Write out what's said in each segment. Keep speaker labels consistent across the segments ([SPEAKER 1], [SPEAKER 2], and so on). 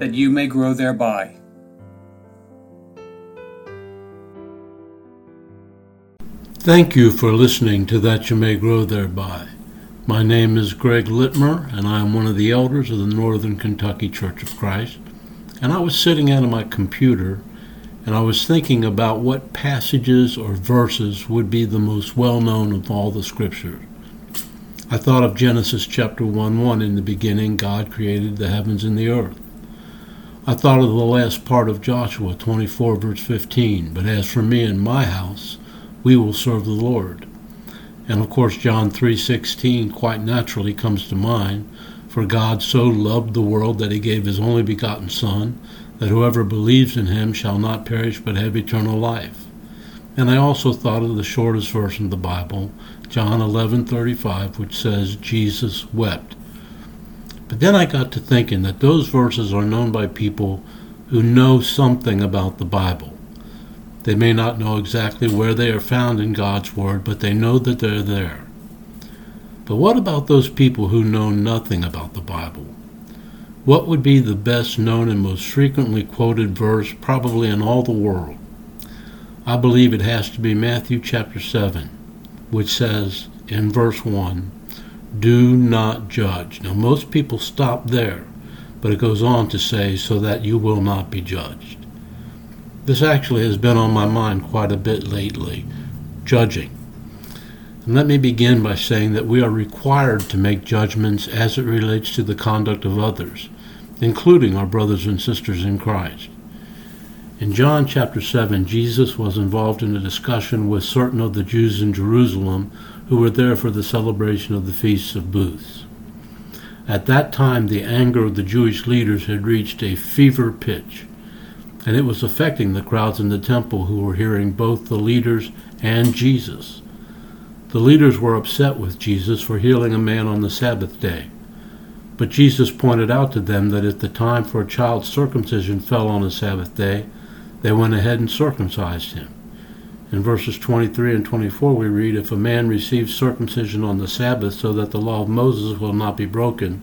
[SPEAKER 1] that you may grow thereby.
[SPEAKER 2] Thank you for listening to That You May Grow Thereby. My name is Greg Littmer, and I am one of the elders of the Northern Kentucky Church of Christ. And I was sitting at my computer and I was thinking about what passages or verses would be the most well known of all the scriptures. I thought of Genesis chapter 1 1 in the beginning, God created the heavens and the earth. I thought of the last part of Joshua 24, verse 15, but as for me and my house, we will serve the Lord. And of course, John 3:16 quite naturally comes to mind, for God so loved the world that he gave his only begotten Son, that whoever believes in him shall not perish but have eternal life. And I also thought of the shortest verse in the Bible, John 11:35, which says Jesus wept. But then I got to thinking that those verses are known by people who know something about the Bible. They may not know exactly where they are found in God's Word, but they know that they're there. But what about those people who know nothing about the Bible? What would be the best known and most frequently quoted verse probably in all the world? I believe it has to be Matthew chapter 7, which says in verse 1, Do not judge. Now, most people stop there, but it goes on to say, So that you will not be judged. This actually has been on my mind quite a bit lately judging. And let me begin by saying that we are required to make judgments as it relates to the conduct of others, including our brothers and sisters in Christ. In John chapter 7, Jesus was involved in a discussion with certain of the Jews in Jerusalem who were there for the celebration of the Feasts of Booths. At that time, the anger of the Jewish leaders had reached a fever pitch, and it was affecting the crowds in the temple who were hearing both the leaders and Jesus. The leaders were upset with Jesus for healing a man on the Sabbath day. But Jesus pointed out to them that if the time for a child's circumcision fell on a Sabbath day, they went ahead and circumcised him. In verses 23 and 24, we read, If a man receives circumcision on the Sabbath so that the law of Moses will not be broken,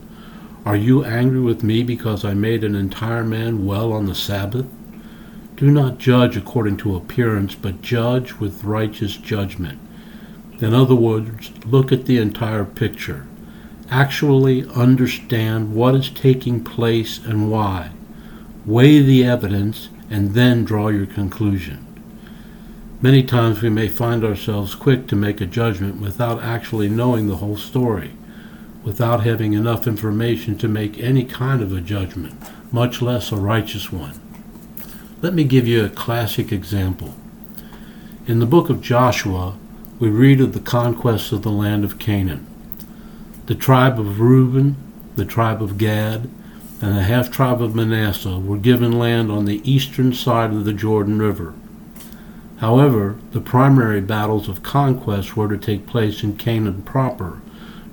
[SPEAKER 2] are you angry with me because I made an entire man well on the Sabbath? Do not judge according to appearance, but judge with righteous judgment. In other words, look at the entire picture. Actually understand what is taking place and why. Weigh the evidence and then draw your conclusion. Many times we may find ourselves quick to make a judgment without actually knowing the whole story, without having enough information to make any kind of a judgment, much less a righteous one. Let me give you a classic example. In the book of Joshua, we read of the conquest of the land of Canaan. The tribe of Reuben, the tribe of Gad, and the half tribe of Manasseh were given land on the eastern side of the Jordan River. However, the primary battles of conquest were to take place in Canaan proper,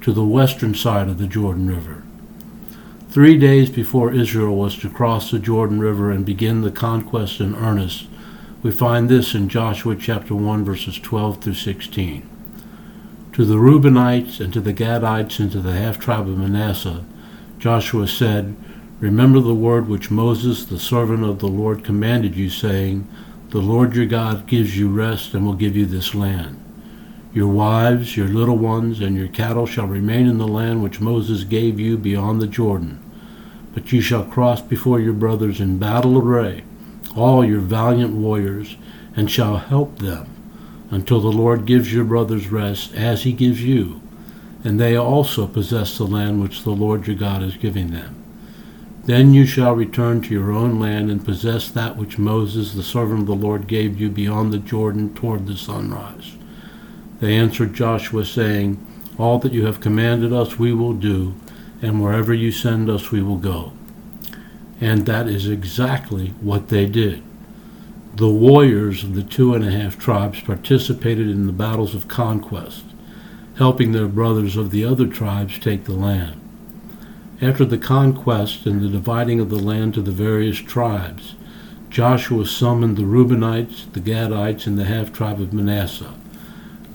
[SPEAKER 2] to the western side of the Jordan River. Three days before Israel was to cross the Jordan River and begin the conquest in earnest, we find this in Joshua chapter 1, verses 12 through 16. To the Reubenites and to the Gadites and to the half tribe of Manasseh, Joshua said, Remember the word which Moses, the servant of the Lord, commanded you, saying, The Lord your God gives you rest and will give you this land. Your wives, your little ones, and your cattle shall remain in the land which Moses gave you beyond the Jordan. But you shall cross before your brothers in battle array all your valiant warriors, and shall help them until the Lord gives your brothers rest as he gives you, and they also possess the land which the Lord your God is giving them. Then you shall return to your own land and possess that which Moses, the servant of the Lord, gave you beyond the Jordan toward the sunrise. They answered Joshua, saying, All that you have commanded us we will do, and wherever you send us we will go. And that is exactly what they did. The warriors of the two and a half tribes participated in the battles of conquest, helping their brothers of the other tribes take the land. After the conquest and the dividing of the land to the various tribes, Joshua summoned the Reubenites, the Gadites, and the half tribe of Manasseh.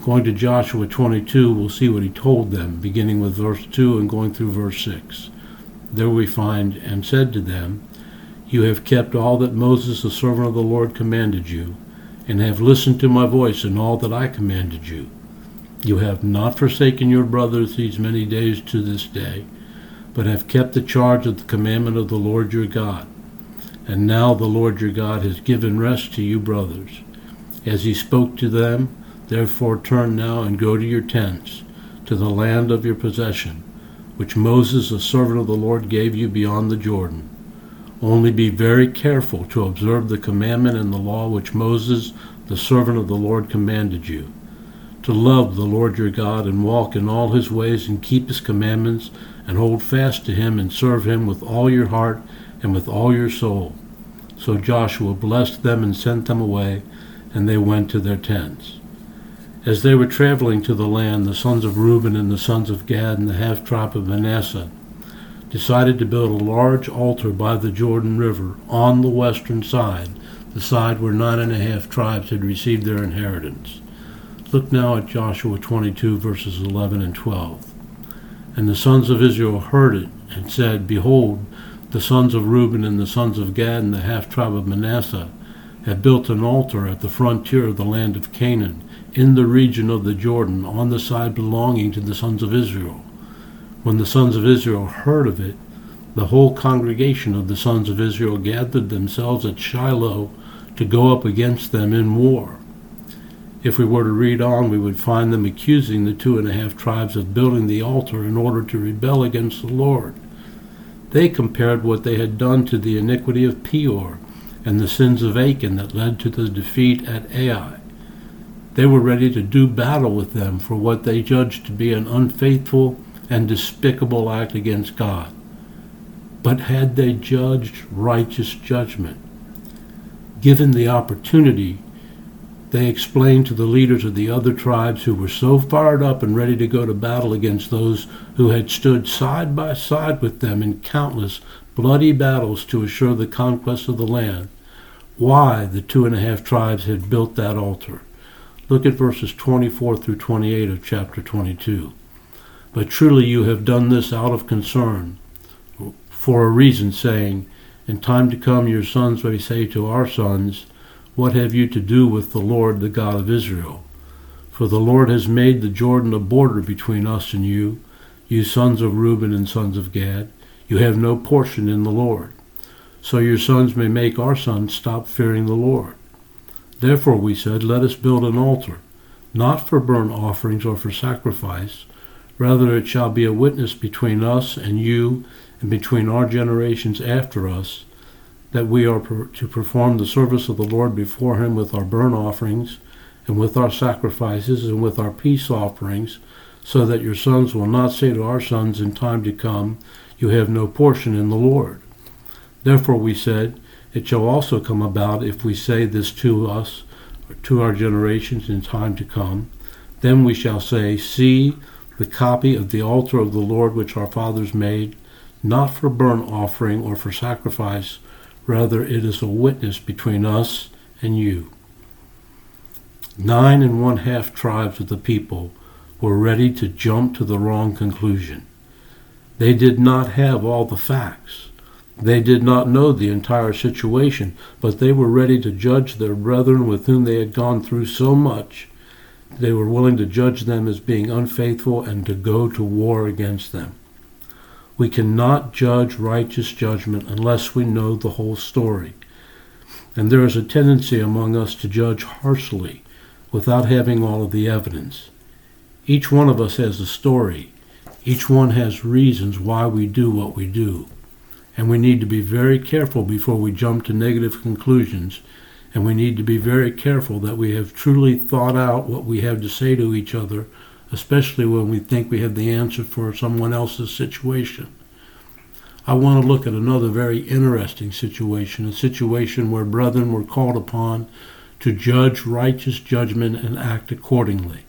[SPEAKER 2] Going to Joshua 22, we'll see what he told them, beginning with verse 2 and going through verse 6. There we find, and said to them, You have kept all that Moses the servant of the Lord commanded you, and have listened to my voice in all that I commanded you. You have not forsaken your brothers these many days to this day, but have kept the charge of the commandment of the Lord your God. And now the Lord your God has given rest to you brothers. As he spoke to them, Therefore turn now and go to your tents, to the land of your possession, which Moses the servant of the Lord gave you beyond the Jordan. Only be very careful to observe the commandment and the law which Moses the servant of the Lord commanded you, to love the Lord your God and walk in all his ways and keep his commandments and hold fast to him and serve him with all your heart and with all your soul. So Joshua blessed them and sent them away, and they went to their tents. As they were traveling to the land, the sons of Reuben and the sons of Gad and the half tribe of Manasseh decided to build a large altar by the Jordan River on the western side, the side where nine and a half tribes had received their inheritance. Look now at Joshua 22, verses 11 and 12. And the sons of Israel heard it and said, Behold, the sons of Reuben and the sons of Gad and the half tribe of Manasseh have built an altar at the frontier of the land of Canaan in the region of the Jordan on the side belonging to the sons of Israel. When the sons of Israel heard of it, the whole congregation of the sons of Israel gathered themselves at Shiloh to go up against them in war. If we were to read on, we would find them accusing the two and a half tribes of building the altar in order to rebel against the Lord. They compared what they had done to the iniquity of Peor and the sins of Achan that led to the defeat at Ai. They were ready to do battle with them for what they judged to be an unfaithful and despicable act against God. But had they judged righteous judgment? Given the opportunity, they explained to the leaders of the other tribes who were so fired up and ready to go to battle against those who had stood side by side with them in countless bloody battles to assure the conquest of the land, why the two and a half tribes had built that altar. Look at verses 24 through 28 of chapter 22. But truly you have done this out of concern, for a reason, saying, In time to come your sons may say to our sons, What have you to do with the Lord, the God of Israel? For the Lord has made the Jordan a border between us and you, you sons of Reuben and sons of Gad. You have no portion in the Lord. So your sons may make our sons stop fearing the Lord. Therefore we said, Let us build an altar, not for burnt offerings or for sacrifice. Rather it shall be a witness between us and you, and between our generations after us, that we are to perform the service of the Lord before him with our burnt offerings, and with our sacrifices, and with our peace offerings, so that your sons will not say to our sons in time to come, You have no portion in the Lord. Therefore we said, it shall also come about if we say this to us, or to our generations in time to come. Then we shall say, See the copy of the altar of the Lord which our fathers made, not for burnt offering or for sacrifice, rather it is a witness between us and you. Nine and one half tribes of the people were ready to jump to the wrong conclusion. They did not have all the facts. They did not know the entire situation, but they were ready to judge their brethren with whom they had gone through so much. They were willing to judge them as being unfaithful and to go to war against them. We cannot judge righteous judgment unless we know the whole story. And there is a tendency among us to judge harshly without having all of the evidence. Each one of us has a story. Each one has reasons why we do what we do and we need to be very careful before we jump to negative conclusions. And we need to be very careful that we have truly thought out what we have to say to each other, especially when we think we have the answer for someone else's situation. I want to look at another very interesting situation, a situation where brethren were called upon to judge righteous judgment and act accordingly.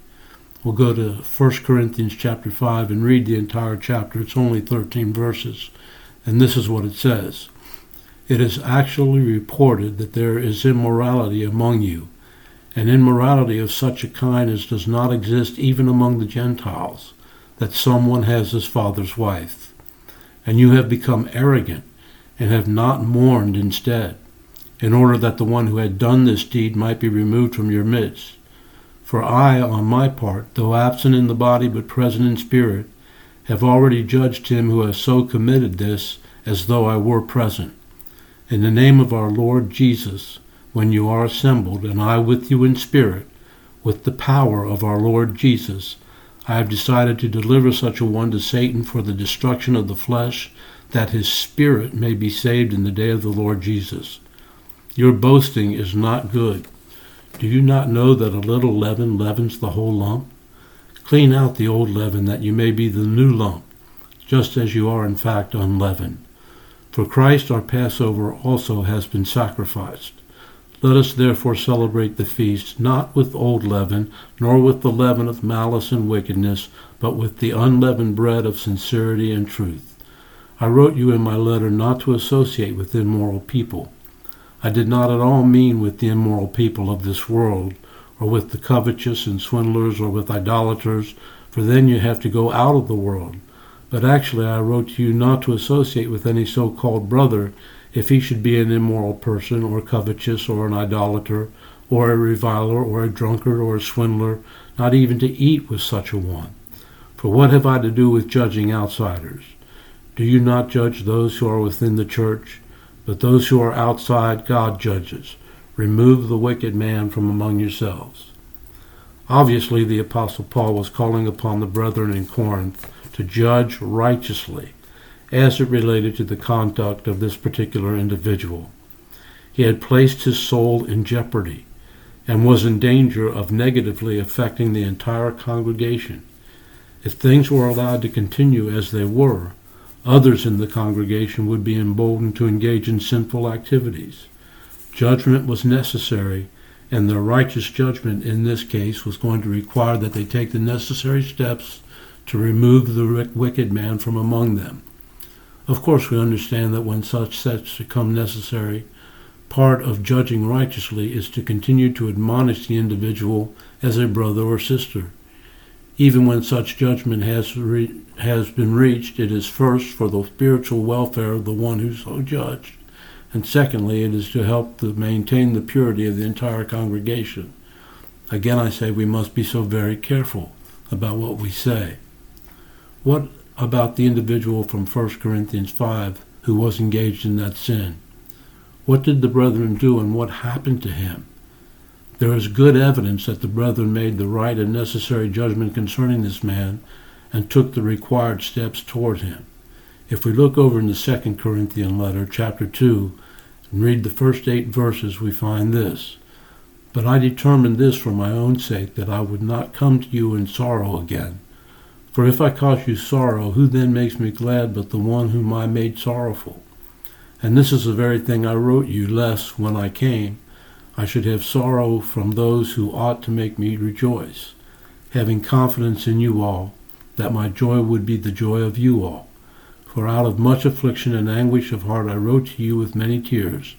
[SPEAKER 2] We'll go to 1 Corinthians chapter 5 and read the entire chapter. It's only 13 verses. And this is what it says. It is actually reported that there is immorality among you, and immorality of such a kind as does not exist even among the Gentiles, that someone has his father's wife. And you have become arrogant, and have not mourned instead, in order that the one who had done this deed might be removed from your midst. For I, on my part, though absent in the body but present in spirit, have already judged him who has so committed this as though I were present. In the name of our Lord Jesus, when you are assembled, and I with you in spirit, with the power of our Lord Jesus, I have decided to deliver such a one to Satan for the destruction of the flesh, that his spirit may be saved in the day of the Lord Jesus. Your boasting is not good. Do you not know that a little leaven leavens the whole lump? Clean out the old leaven, that you may be the new lump, just as you are in fact unleavened. For Christ our Passover also has been sacrificed. Let us therefore celebrate the feast not with old leaven, nor with the leaven of malice and wickedness, but with the unleavened bread of sincerity and truth. I wrote you in my letter not to associate with immoral people. I did not at all mean with the immoral people of this world, or with the covetous and swindlers, or with idolaters, for then you have to go out of the world. But actually, I wrote to you not to associate with any so called brother if he should be an immoral person, or covetous, or an idolater, or a reviler, or a drunkard, or a swindler, not even to eat with such a one. For what have I to do with judging outsiders? Do you not judge those who are within the church? But those who are outside, God judges. Remove the wicked man from among yourselves. Obviously, the Apostle Paul was calling upon the brethren in Corinth to judge righteously as it related to the conduct of this particular individual. He had placed his soul in jeopardy and was in danger of negatively affecting the entire congregation. If things were allowed to continue as they were, others in the congregation would be emboldened to engage in sinful activities. Judgment was necessary, and their righteous judgment in this case was going to require that they take the necessary steps to remove the wicked man from among them. Of course, we understand that when such steps become necessary, part of judging righteously is to continue to admonish the individual as a brother or sister. Even when such judgment has, re- has been reached, it is first for the spiritual welfare of the one who so judged, and secondly, it is to help to maintain the purity of the entire congregation. Again, I say we must be so very careful about what we say. What about the individual from 1 Corinthians 5 who was engaged in that sin? What did the brethren do and what happened to him? There is good evidence that the brethren made the right and necessary judgment concerning this man and took the required steps toward him. If we look over in the second Corinthian letter, chapter 2, and read the first eight verses, we find this. But I determined this for my own sake, that I would not come to you in sorrow again. For if I cause you sorrow, who then makes me glad but the one whom I made sorrowful? And this is the very thing I wrote you, lest, when I came, I should have sorrow from those who ought to make me rejoice, having confidence in you all, that my joy would be the joy of you all. For out of much affliction and anguish of heart I wrote to you with many tears,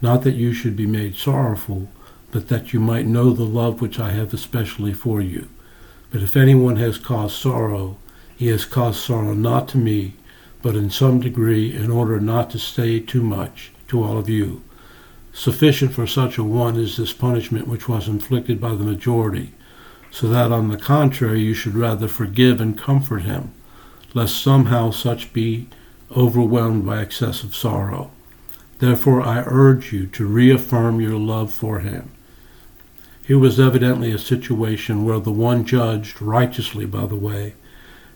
[SPEAKER 2] not that you should be made sorrowful, but that you might know the love which I have especially for you. But if anyone has caused sorrow, he has caused sorrow not to me, but in some degree, in order not to say too much to all of you. Sufficient for such a one is this punishment which was inflicted by the majority, so that on the contrary you should rather forgive and comfort him, lest somehow such be overwhelmed by excessive sorrow. Therefore I urge you to reaffirm your love for him. Here was evidently a situation where the one judged, righteously by the way,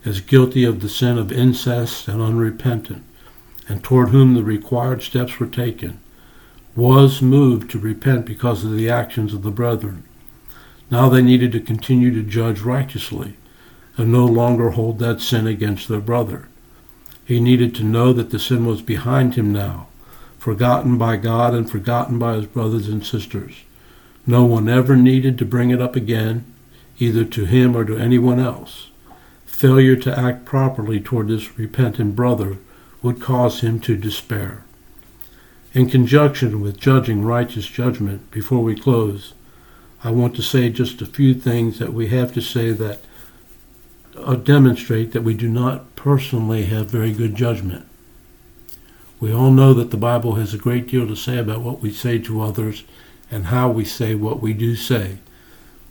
[SPEAKER 2] as guilty of the sin of incest and unrepentant, and toward whom the required steps were taken, was moved to repent because of the actions of the brethren. Now they needed to continue to judge righteously and no longer hold that sin against their brother. He needed to know that the sin was behind him now, forgotten by God and forgotten by his brothers and sisters. No one ever needed to bring it up again, either to him or to anyone else. Failure to act properly toward this repentant brother would cause him to despair. In conjunction with judging righteous judgment, before we close, I want to say just a few things that we have to say that uh, demonstrate that we do not personally have very good judgment. We all know that the Bible has a great deal to say about what we say to others and how we say what we do say.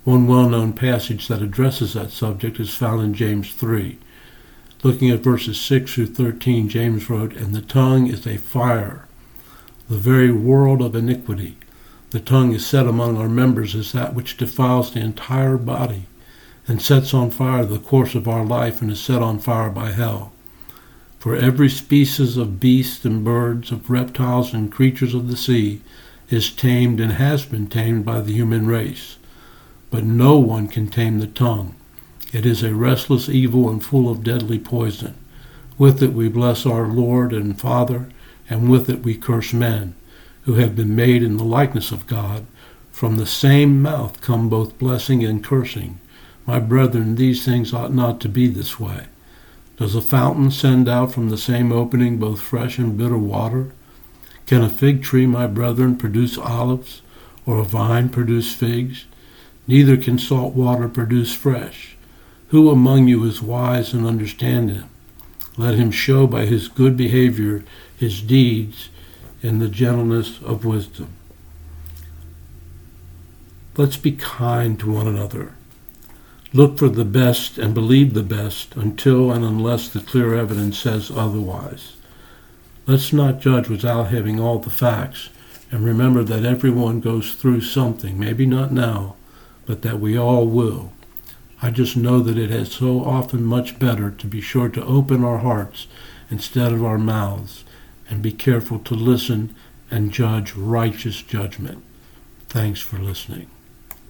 [SPEAKER 2] One well known passage that addresses that subject is found in James 3. Looking at verses 6 through 13, James wrote, And the tongue is a fire, the very world of iniquity. The tongue is set among our members as that which defiles the entire body, and sets on fire the course of our life, and is set on fire by hell. For every species of beasts and birds, of reptiles and creatures of the sea, is tamed and has been tamed by the human race. But no one can tame the tongue. It is a restless evil and full of deadly poison. With it we bless our Lord and Father, and with it we curse men, who have been made in the likeness of God. From the same mouth come both blessing and cursing. My brethren, these things ought not to be this way. Does a fountain send out from the same opening both fresh and bitter water? Can a fig tree, my brethren, produce olives, or a vine produce figs? Neither can salt water produce fresh. Who among you is wise and understanding? Let him show by his good behavior his deeds in the gentleness of wisdom. Let's be kind to one another. Look for the best and believe the best until and unless the clear evidence says otherwise. Let's not judge without having all the facts, and remember that everyone goes through something, maybe not now, but that we all will. I just know that it is so often much better to be sure to open our hearts instead of our mouths and be careful to listen and judge righteous judgment. Thanks for listening.